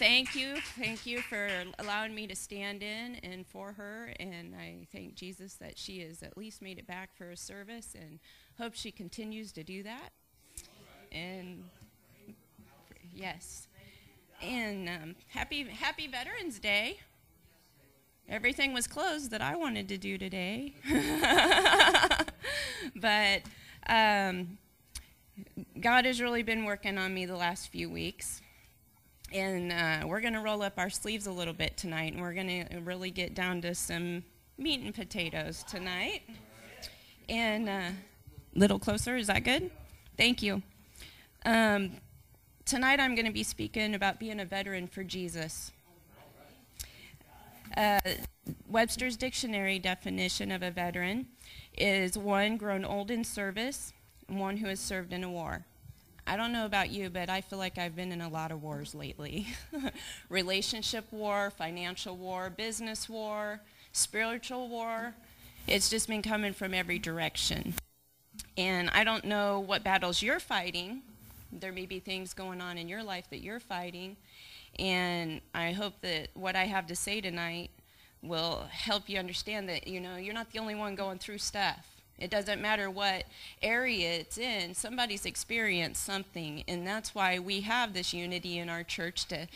thank you. Thank you for allowing me to stand in and for her. And I thank Jesus that she has at least made it back for a service and hope she continues to do that. And yes. And um, happy happy Veterans Day. Everything was closed that I wanted to do today. but um, God has really been working on me the last few weeks. And uh, we're going to roll up our sleeves a little bit tonight, and we're going to really get down to some meat and potatoes tonight. And a uh, little closer, is that good? Thank you. Um, tonight I'm going to be speaking about being a veteran for Jesus. Uh, Webster's dictionary definition of a veteran is one grown old in service, one who has served in a war. I don't know about you, but I feel like I've been in a lot of wars lately relationship war, financial war, business war, spiritual war. It's just been coming from every direction. And I don't know what battles you're fighting. There may be things going on in your life that you're fighting. And I hope that what I have to say tonight will help you understand that, you know, you're not the only one going through stuff. It doesn't matter what area it's in, somebody's experienced something. And that's why we have this unity in our church to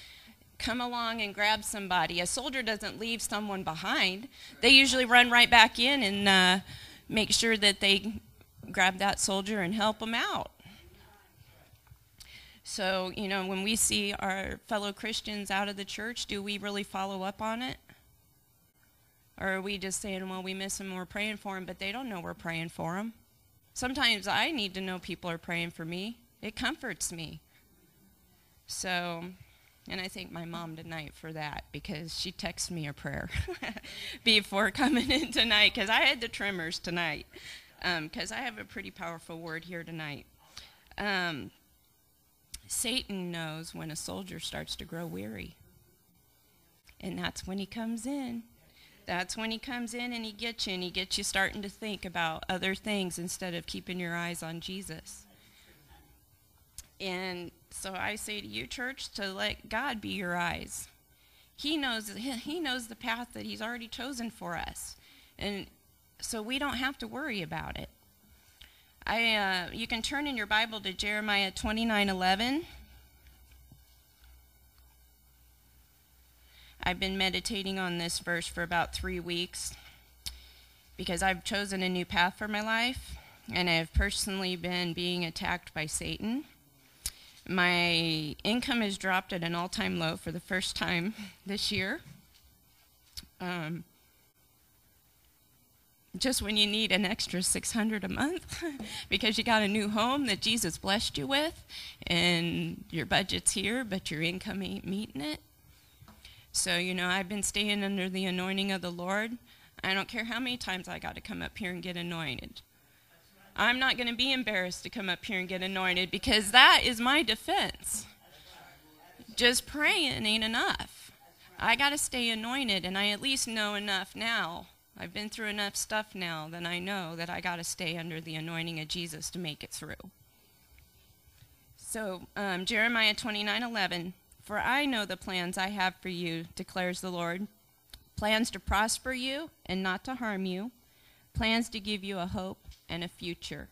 come along and grab somebody. A soldier doesn't leave someone behind, they usually run right back in and uh, make sure that they grab that soldier and help them out. So, you know, when we see our fellow Christians out of the church, do we really follow up on it? Or are we just saying, well, we miss him, we're praying for him, but they don't know we're praying for him? Sometimes I need to know people are praying for me. It comforts me. So, and I thank my mom tonight for that because she texted me a prayer before coming in tonight because I had the tremors tonight because um, I have a pretty powerful word here tonight. Um, Satan knows when a soldier starts to grow weary. And that's when he comes in that's when he comes in and he gets you and he gets you starting to think about other things instead of keeping your eyes on Jesus. And so I say to you, church, to let God be your eyes. He knows he knows the path that he's already chosen for us. And so we don't have to worry about it. I, uh, you can turn in your Bible to Jeremiah 29 11. I've been meditating on this verse for about three weeks because I've chosen a new path for my life and I've personally been being attacked by Satan. My income has dropped at an all time low for the first time this year. Um, just when you need an extra 600 a month because you got a new home that Jesus blessed you with and your budget's here but your income ain't meeting it so, you know, I've been staying under the anointing of the Lord. I don't care how many times I got to come up here and get anointed. I'm not going to be embarrassed to come up here and get anointed because that is my defense. Just praying ain't enough. I got to stay anointed, and I at least know enough now. I've been through enough stuff now that I know that I got to stay under the anointing of Jesus to make it through. So, um, Jeremiah 29 11. For I know the plans I have for you, declares the Lord plans to prosper you and not to harm you, plans to give you a hope and a future.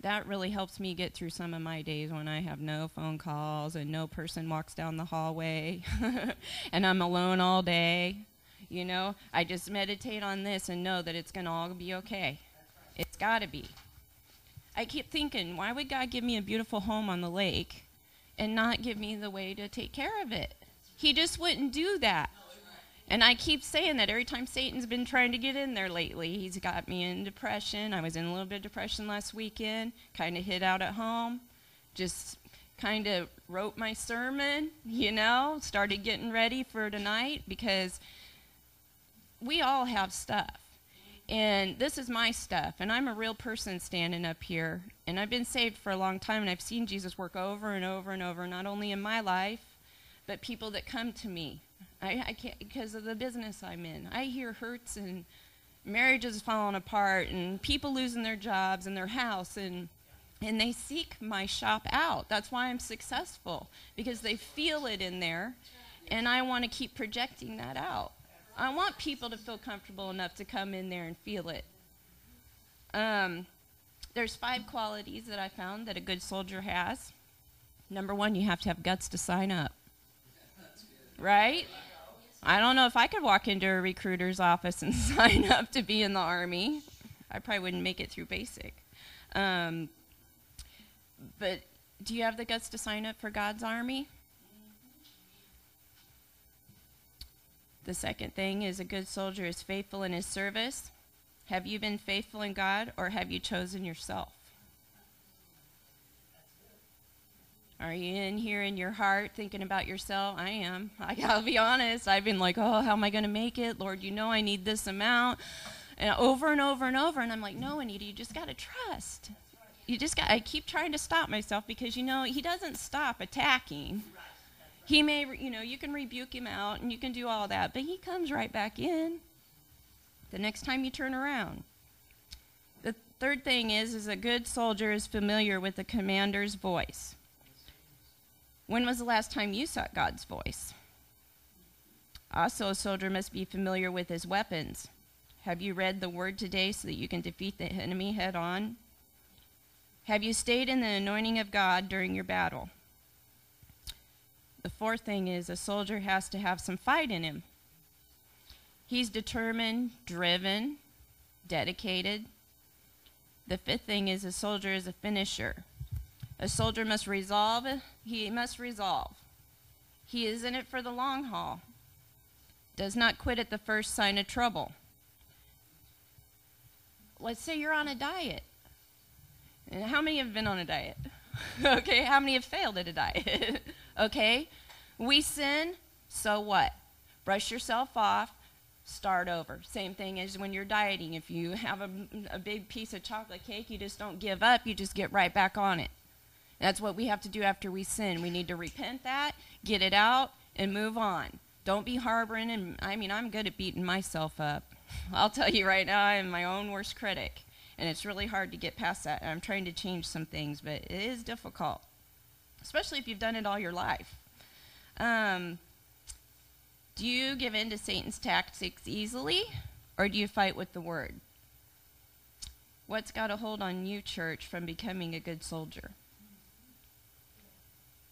That really helps me get through some of my days when I have no phone calls and no person walks down the hallway and I'm alone all day. You know, I just meditate on this and know that it's going to all be okay. It's got to be. I keep thinking, why would God give me a beautiful home on the lake and not give me the way to take care of it. He just wouldn't do that. And I keep saying that every time Satan's been trying to get in there lately. He's got me in depression. I was in a little bit of depression last weekend, kind of hid out at home, just kind of wrote my sermon, you know, started getting ready for tonight because we all have stuff. And this is my stuff. And I'm a real person standing up here. And I've been saved for a long time. And I've seen Jesus work over and over and over, not only in my life, but people that come to me. I, I can't, because of the business I'm in. I hear hurts and marriages falling apart and people losing their jobs and their house. And and they seek my shop out. That's why I'm successful because they feel it in there, and I want to keep projecting that out. I want people to feel comfortable enough to come in there and feel it. Um, there's five qualities that I found that a good soldier has. Number one, you have to have guts to sign up. Right? I don't know if I could walk into a recruiter's office and sign up to be in the Army. I probably wouldn't make it through basic. Um, but do you have the guts to sign up for God's Army? The second thing is a good soldier is faithful in his service. Have you been faithful in God or have you chosen yourself? Are you in here in your heart thinking about yourself? I am. I gotta be honest. I've been like, oh, how am I gonna make it? Lord, you know I need this amount. And over and over and over. And I'm like, no, Anita, you just gotta trust. You just got, I keep trying to stop myself because, you know, he doesn't stop attacking. He may, you know, you can rebuke him out and you can do all that, but he comes right back in the next time you turn around. The third thing is is a good soldier is familiar with the commander's voice. When was the last time you sought God's voice? Also, a soldier must be familiar with his weapons. Have you read the word today so that you can defeat the enemy head on? Have you stayed in the anointing of God during your battle? The fourth thing is a soldier has to have some fight in him. He's determined, driven, dedicated. The fifth thing is a soldier is a finisher. A soldier must resolve, he must resolve. He is in it for the long haul. Does not quit at the first sign of trouble. Let's say you're on a diet. And how many have been on a diet? okay, how many have failed at a diet? okay, we sin, so what? Brush yourself off, start over. Same thing as when you're dieting. If you have a, a big piece of chocolate cake, you just don't give up, you just get right back on it. That's what we have to do after we sin. We need to repent that, get it out, and move on. Don't be harboring, and I mean, I'm good at beating myself up. I'll tell you right now, I am my own worst critic, and it's really hard to get past that. And I'm trying to change some things, but it is difficult, especially if you've done it all your life. Um, do you give in to Satan's tactics easily, or do you fight with the word? What's got a hold on you, church, from becoming a good soldier?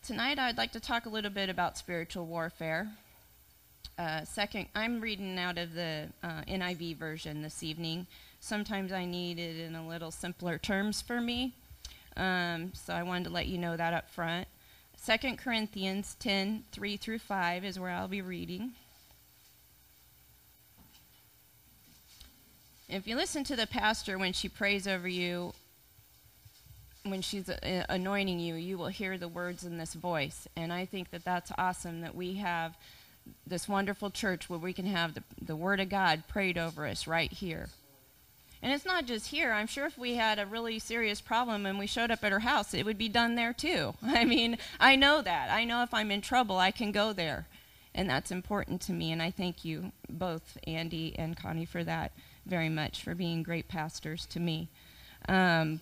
Tonight, I'd like to talk a little bit about spiritual warfare. Uh, second, I'm reading out of the uh, NIV version this evening. Sometimes I need it in a little simpler terms for me, um, so I wanted to let you know that up front. 2 Corinthians 10 3 through 5 is where I'll be reading. If you listen to the pastor when she prays over you, when she's uh, anointing you, you will hear the words in this voice. And I think that that's awesome that we have this wonderful church where we can have the, the Word of God prayed over us right here. And it's not just here. I'm sure if we had a really serious problem and we showed up at her house, it would be done there too. I mean, I know that. I know if I'm in trouble, I can go there. And that's important to me. And I thank you both, Andy and Connie, for that very much, for being great pastors to me. Um,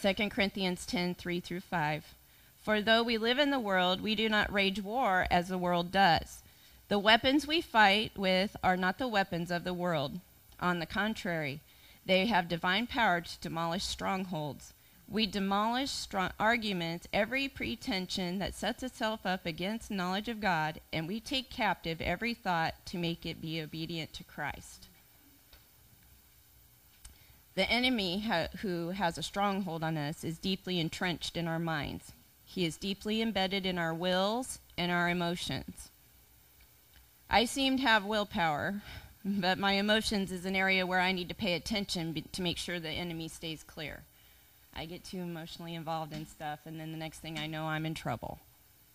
2 Corinthians 10 3 through 5. For though we live in the world, we do not wage war as the world does. The weapons we fight with are not the weapons of the world on the contrary, they have divine power to demolish strongholds. We demolish strong arguments, every pretension that sets itself up against knowledge of God, and we take captive every thought to make it be obedient to Christ. The enemy ha- who has a stronghold on us is deeply entrenched in our minds. He is deeply embedded in our wills and our emotions. I seem to have willpower, but my emotions is an area where I need to pay attention to make sure the enemy stays clear. I get too emotionally involved in stuff, and then the next thing I know, I'm in trouble.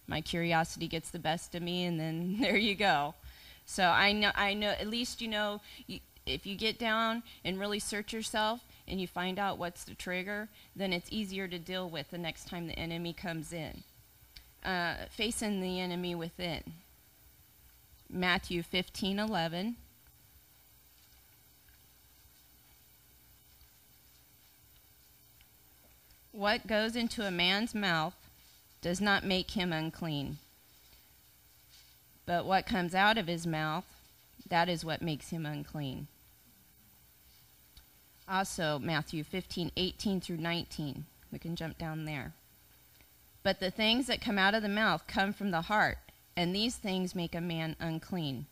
My curiosity gets the best of me, and then there you go. So I know, I know. At least you know, you, if you get down and really search yourself, and you find out what's the trigger, then it's easier to deal with the next time the enemy comes in. Uh, facing the enemy within. Matthew 15, 11. What goes into a man's mouth does not make him unclean. But what comes out of his mouth, that is what makes him unclean. Also, Matthew 15, 18 through 19. We can jump down there. But the things that come out of the mouth come from the heart, and these things make a man unclean.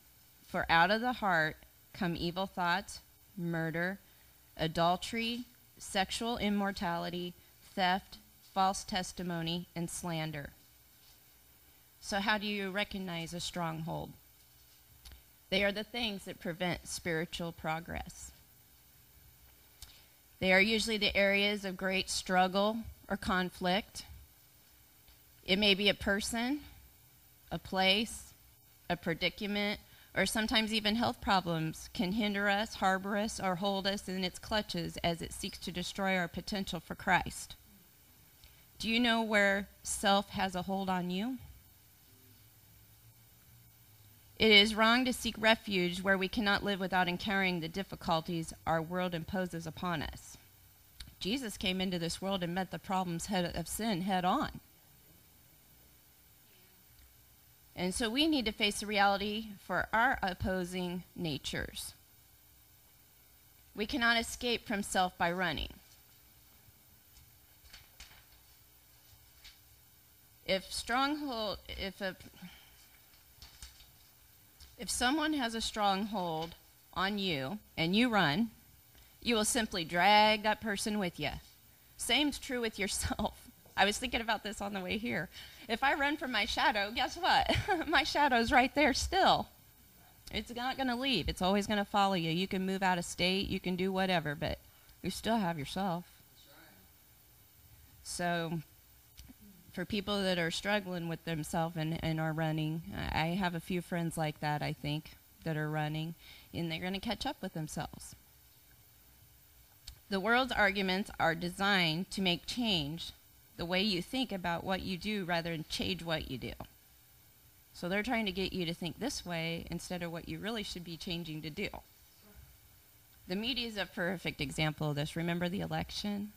For out of the heart come evil thoughts, murder, adultery, sexual immortality, theft, false testimony, and slander. So, how do you recognize a stronghold? They are the things that prevent spiritual progress. They are usually the areas of great struggle or conflict. It may be a person, a place, a predicament, or sometimes even health problems can hinder us, harbor us, or hold us in its clutches as it seeks to destroy our potential for Christ. Do you know where self has a hold on you? It is wrong to seek refuge where we cannot live without encountering the difficulties our world imposes upon us. Jesus came into this world and met the problems of sin head on. And so we need to face the reality for our opposing natures. We cannot escape from self by running. If stronghold, if a, if someone has a stronghold on you and you run, you will simply drag that person with you. Same's true with yourself. I was thinking about this on the way here. If I run from my shadow, guess what? my shadow's right there still. It's not going to leave. It's always going to follow you. You can move out of state, you can do whatever, but you still have yourself. So, for people that are struggling with themselves and, and are running, I have a few friends like that, I think, that are running, and they're going to catch up with themselves. The world's arguments are designed to make change the way you think about what you do rather than change what you do. So they're trying to get you to think this way instead of what you really should be changing to do. The media is a perfect example of this. Remember the election?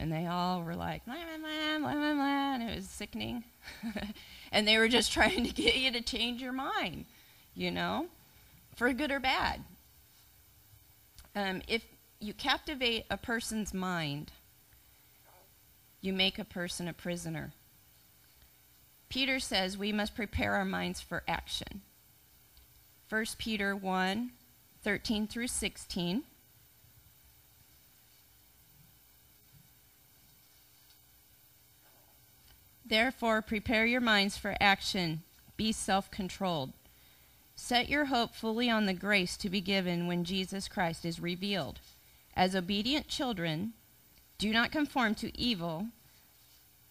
And they all were like, blah, blah, blah, blah, blah, and it was sickening. and they were just trying to get you to change your mind, you know, for good or bad. Um, if you captivate a person's mind, you make a person a prisoner. Peter says we must prepare our minds for action. 1 Peter 1 13 through 16. Therefore, prepare your minds for action. Be self controlled. Set your hope fully on the grace to be given when Jesus Christ is revealed. As obedient children, do not conform to evil,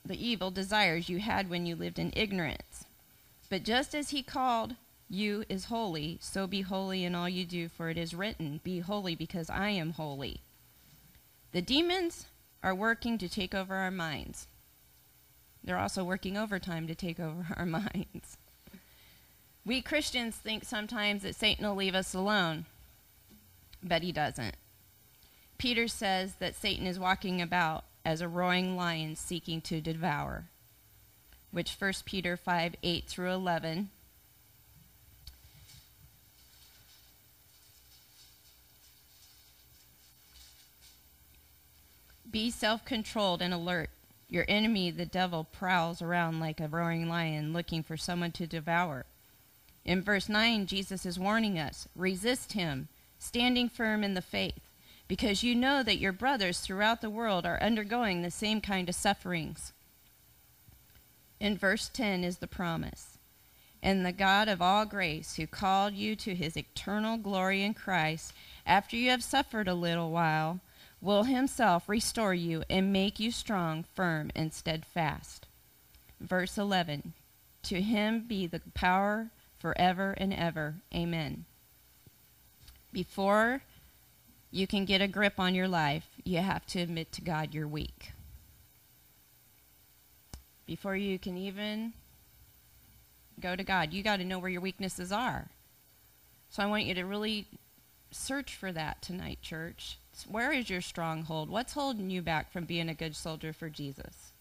the evil desires you had when you lived in ignorance. But just as he called you is holy, so be holy in all you do, for it is written, Be holy because I am holy. The demons are working to take over our minds. They're also working overtime to take over our minds. We Christians think sometimes that Satan will leave us alone, but he doesn't. Peter says that Satan is walking about as a roaring lion seeking to devour, which 1 Peter 5 8 through 11. Be self controlled and alert. Your enemy, the devil, prowls around like a roaring lion looking for someone to devour. In verse 9, Jesus is warning us resist him, standing firm in the faith because you know that your brothers throughout the world are undergoing the same kind of sufferings. In verse 10 is the promise. And the God of all grace, who called you to his eternal glory in Christ, after you have suffered a little while, will himself restore you and make you strong, firm, and steadfast. Verse 11 To him be the power forever and ever. Amen. Before you can get a grip on your life, you have to admit to God you're weak. Before you can even go to God, you got to know where your weaknesses are. So I want you to really search for that tonight, church. Where is your stronghold? What's holding you back from being a good soldier for Jesus?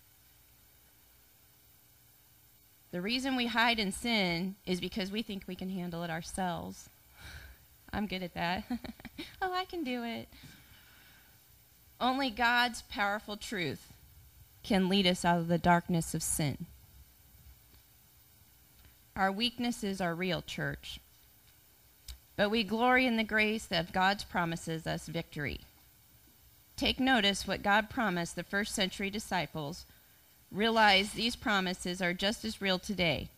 The reason we hide in sin is because we think we can handle it ourselves. I'm good at that. oh, I can do it. Only God's powerful truth can lead us out of the darkness of sin. Our weaknesses are real, church. But we glory in the grace that God's promises us victory. Take notice what God promised the first century disciples. Realize these promises are just as real today.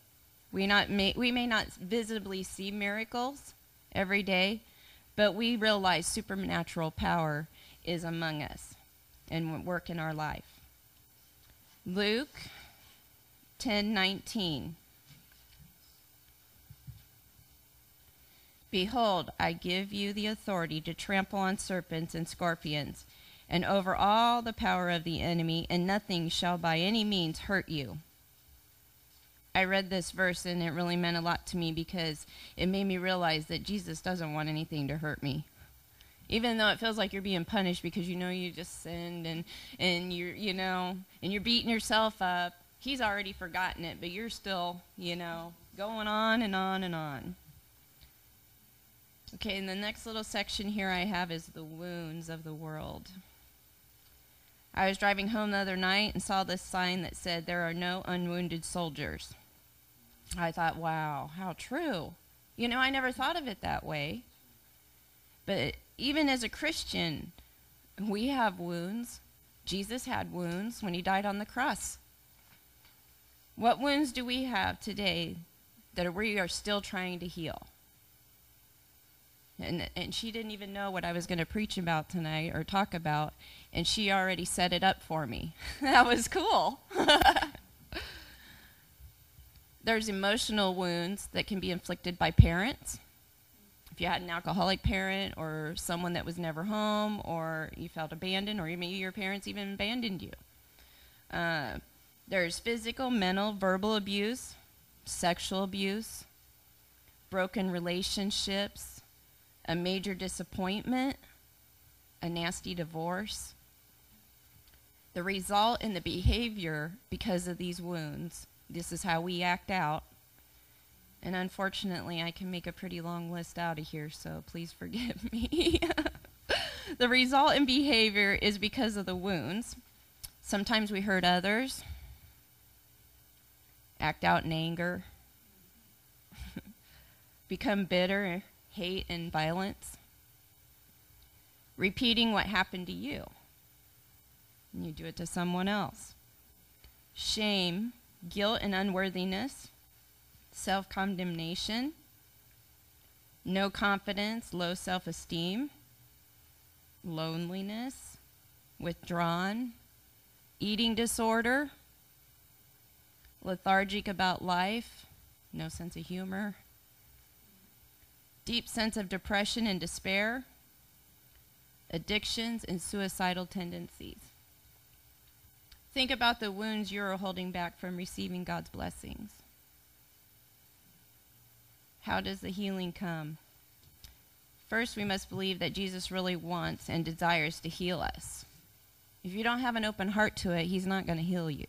We, not may, we may not visibly see miracles every day, but we realize supernatural power is among us and work in our life. Luke 10:19 Behold, I give you the authority to trample on serpents and scorpions and over all the power of the enemy, and nothing shall by any means hurt you. I read this verse and it really meant a lot to me because it made me realize that Jesus doesn't want anything to hurt me. Even though it feels like you're being punished because you know you just sinned and, and you're you know and you're beating yourself up, he's already forgotten it, but you're still, you know, going on and on and on. Okay, and the next little section here I have is the wounds of the world. I was driving home the other night and saw this sign that said, There are no unwounded soldiers. I thought, wow, how true. You know, I never thought of it that way. But even as a Christian, we have wounds. Jesus had wounds when he died on the cross. What wounds do we have today that we are still trying to heal? And, and she didn't even know what I was going to preach about tonight or talk about, and she already set it up for me. that was cool. There's emotional wounds that can be inflicted by parents. If you had an alcoholic parent or someone that was never home or you felt abandoned or maybe your parents even abandoned you. Uh, there's physical, mental, verbal abuse, sexual abuse, broken relationships, a major disappointment, a nasty divorce. The result in the behavior because of these wounds this is how we act out. And unfortunately, I can make a pretty long list out of here, so please forgive me. the result in behavior is because of the wounds. Sometimes we hurt others, act out in anger, become bitter, hate, and violence, repeating what happened to you. And you do it to someone else. Shame guilt and unworthiness, self condemnation, no confidence, low self esteem, loneliness, withdrawn, eating disorder, lethargic about life, no sense of humor, deep sense of depression and despair, addictions, and suicidal tendencies. Think about the wounds you're holding back from receiving God's blessings. How does the healing come? First, we must believe that Jesus really wants and desires to heal us. If you don't have an open heart to it, He's not going to heal you.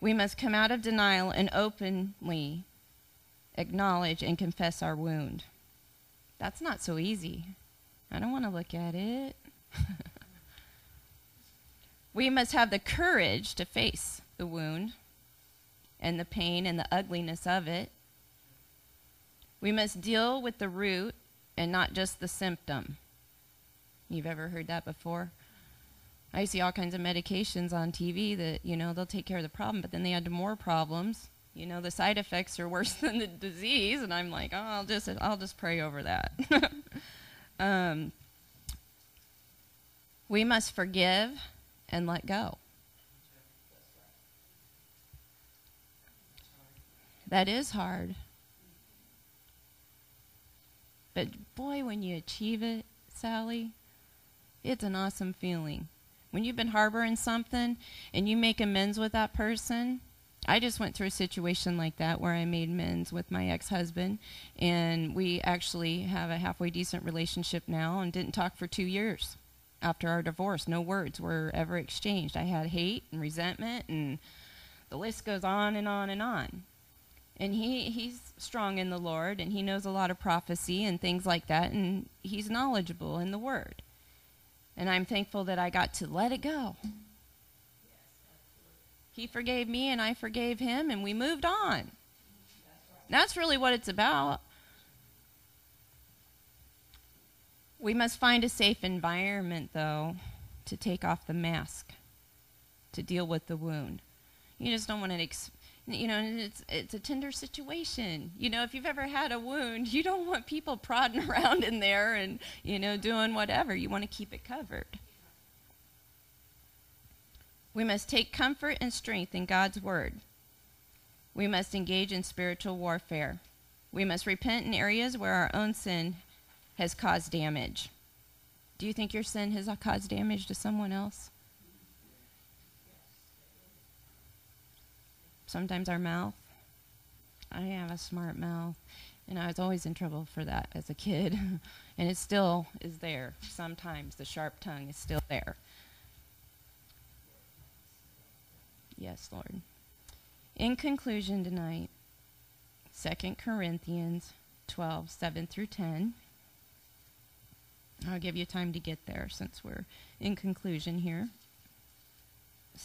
We must come out of denial and openly acknowledge and confess our wound. That's not so easy. I don't want to look at it. We must have the courage to face the wound and the pain and the ugliness of it. We must deal with the root and not just the symptom. You've ever heard that before? I see all kinds of medications on TV that, you know, they'll take care of the problem, but then they add more problems. You know, the side effects are worse than the disease, and I'm like, oh, I'll just, I'll just pray over that. um, we must forgive and let go. That is hard. But boy, when you achieve it, Sally, it's an awesome feeling. When you've been harboring something and you make amends with that person, I just went through a situation like that where I made amends with my ex husband, and we actually have a halfway decent relationship now and didn't talk for two years after our divorce. No words were ever exchanged. I had hate and resentment, and the list goes on and on and on. And he, he's strong in the Lord, and he knows a lot of prophecy and things like that, and he's knowledgeable in the Word. And I'm thankful that I got to let it go. He forgave me and I forgave him and we moved on. That's really what it's about. We must find a safe environment, though, to take off the mask, to deal with the wound. You just don't want to, ex- you know, it's, it's a tender situation. You know, if you've ever had a wound, you don't want people prodding around in there and, you know, doing whatever. You want to keep it covered. We must take comfort and strength in God's word. We must engage in spiritual warfare. We must repent in areas where our own sin has caused damage. Do you think your sin has caused damage to someone else? Sometimes our mouth. I have a smart mouth, and I was always in trouble for that as a kid. and it still is there. Sometimes the sharp tongue is still there. Yes, Lord. In conclusion tonight, 2 Corinthians 12, 7 through 10. I'll give you time to get there since we're in conclusion here.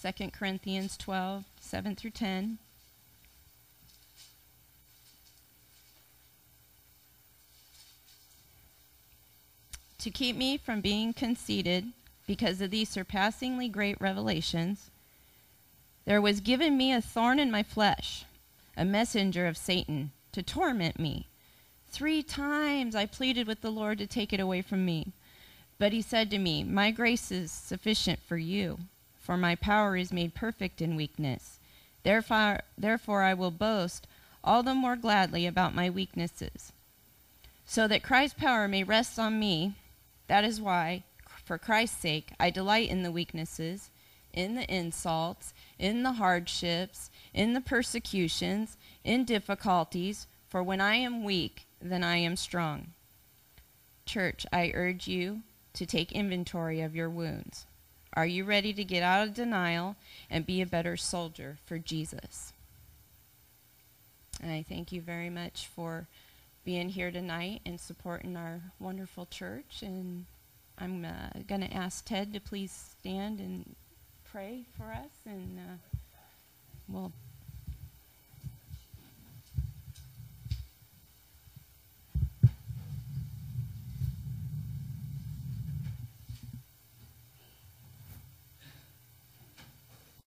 2 Corinthians 12, 7 through 10. To keep me from being conceited because of these surpassingly great revelations, there was given me a thorn in my flesh, a messenger of Satan, to torment me. Three times I pleaded with the Lord to take it away from me. But he said to me, My grace is sufficient for you, for my power is made perfect in weakness. Therefore, therefore I will boast all the more gladly about my weaknesses, so that Christ's power may rest on me. That is why, for Christ's sake, I delight in the weaknesses, in the insults, in the hardships, in the persecutions, in difficulties, for when I am weak, then I am strong. Church, I urge you to take inventory of your wounds. Are you ready to get out of denial and be a better soldier for Jesus? And I thank you very much for being here tonight and supporting our wonderful church. And I'm uh, going to ask Ted to please stand and pray for us, and uh, we'll